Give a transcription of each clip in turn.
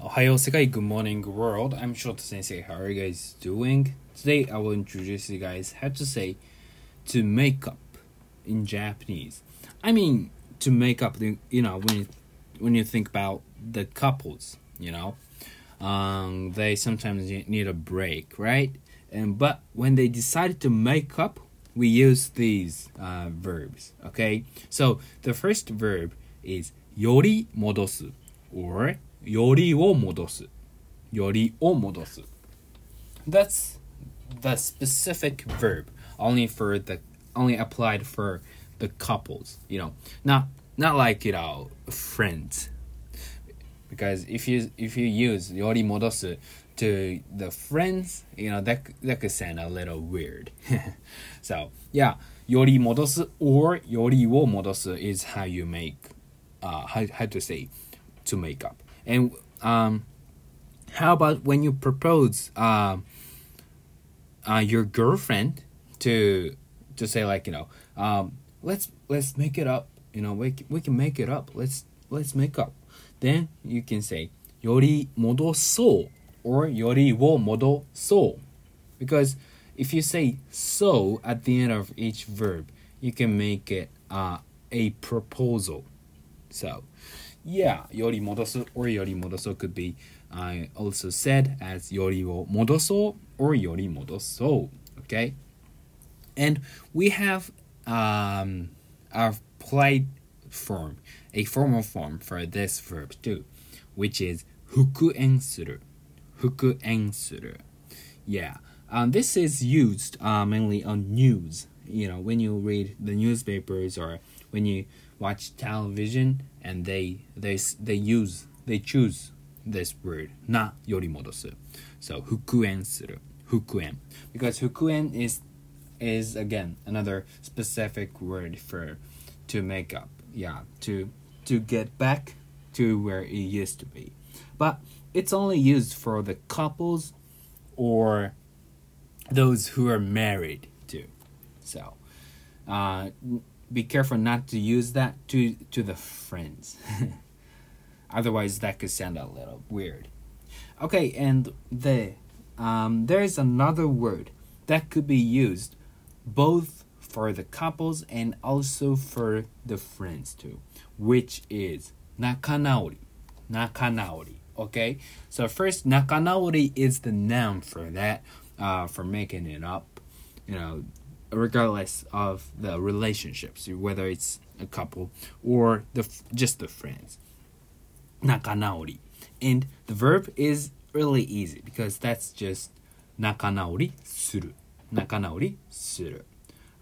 Ohayo Sekai, good morning world. I'm Shota Sensei. How are you guys doing? Today I will introduce you guys how to say to make up in Japanese. I mean to make up the you know when you when you think about the couples, you know, um, they sometimes need a break, right? And but when they decide to make up, we use these uh, verbs. Okay, so the first verb is yori modosu or yori o modosu. Yori o modosu. That's the specific verb only for the only applied for the couples, you know. Not not like, you know, friends. Because if you if you use yori modosu to the friends, you know, that that could sound a little weird. so, yeah, yori modosu or yori wo modosu is how you make uh how, how to say to make up. And um, how about when you propose uh, uh, your girlfriend to to say like you know um, let's let's make it up you know we, we can make it up let's let's make up. Then you can say yori modoso or yori wo modo so because if you say so at the end of each verb you can make it uh, a proposal. So yeah, yori modosu or yori modoso could be uh, also said as yori wo modoso or yori modoso. Okay, and we have um, our polite form, a formal form for this verb too, which is fukuen suru. Fukuen suru. Yeah, um, this is used uh, mainly on news. You know, when you read the newspapers or when you watch television and they they they use they choose this word na yorimodosu. So fukuen suru. Fukuen. Because fukuen is is again another specific word for to make up. Yeah, to to get back to where it used to be. But it's only used for the couples or those who are married. So uh be careful not to use that to to the friends. Otherwise, that could sound a little weird. Okay, and the um, there's another word that could be used both for the couples and also for the friends too, which is nakanaori. Nakanaori. Okay, so first nakanaori is the noun for that, uh, for making it up. You know, regardless of the relationships, whether it's a couple or the just the friends. Nakanaori. And the verb is really easy because that's just nakanaori suru. Nakanaori suru.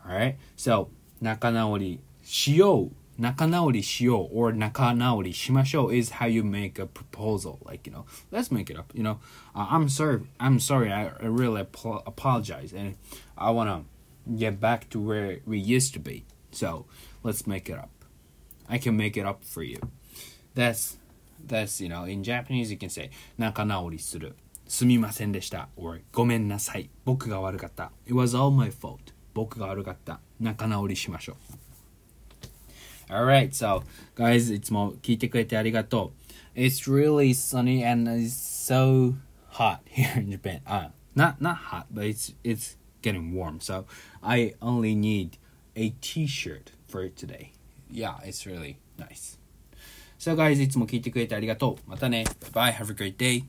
Alright? So, nakanaori shiyou. Nakanaori shiyou or nakanaori shimashou is how you make a proposal. Like, you know, let's make it up. You know, uh, I'm sorry. I'm sorry. I, I really ap- apologize. And I want to get back to where we used to be. So let's make it up. I can make it up for you. That's that's you know in Japanese you can say 仲直りするすみませんでした or ごめんなさい僕が悪かった It was all my fault 僕が悪かった仲直りしましょう Alright, so guys いつも聞いてくれてありがとう It's really sunny and it's so hot here in Japan. Uh, not not hot, but it's it's getting warm. So I only need a t-shirt for today. Yeah, it's really nice. So guys, いつも聞いてくれてありがとう。またね。Bye bye. Have a great day.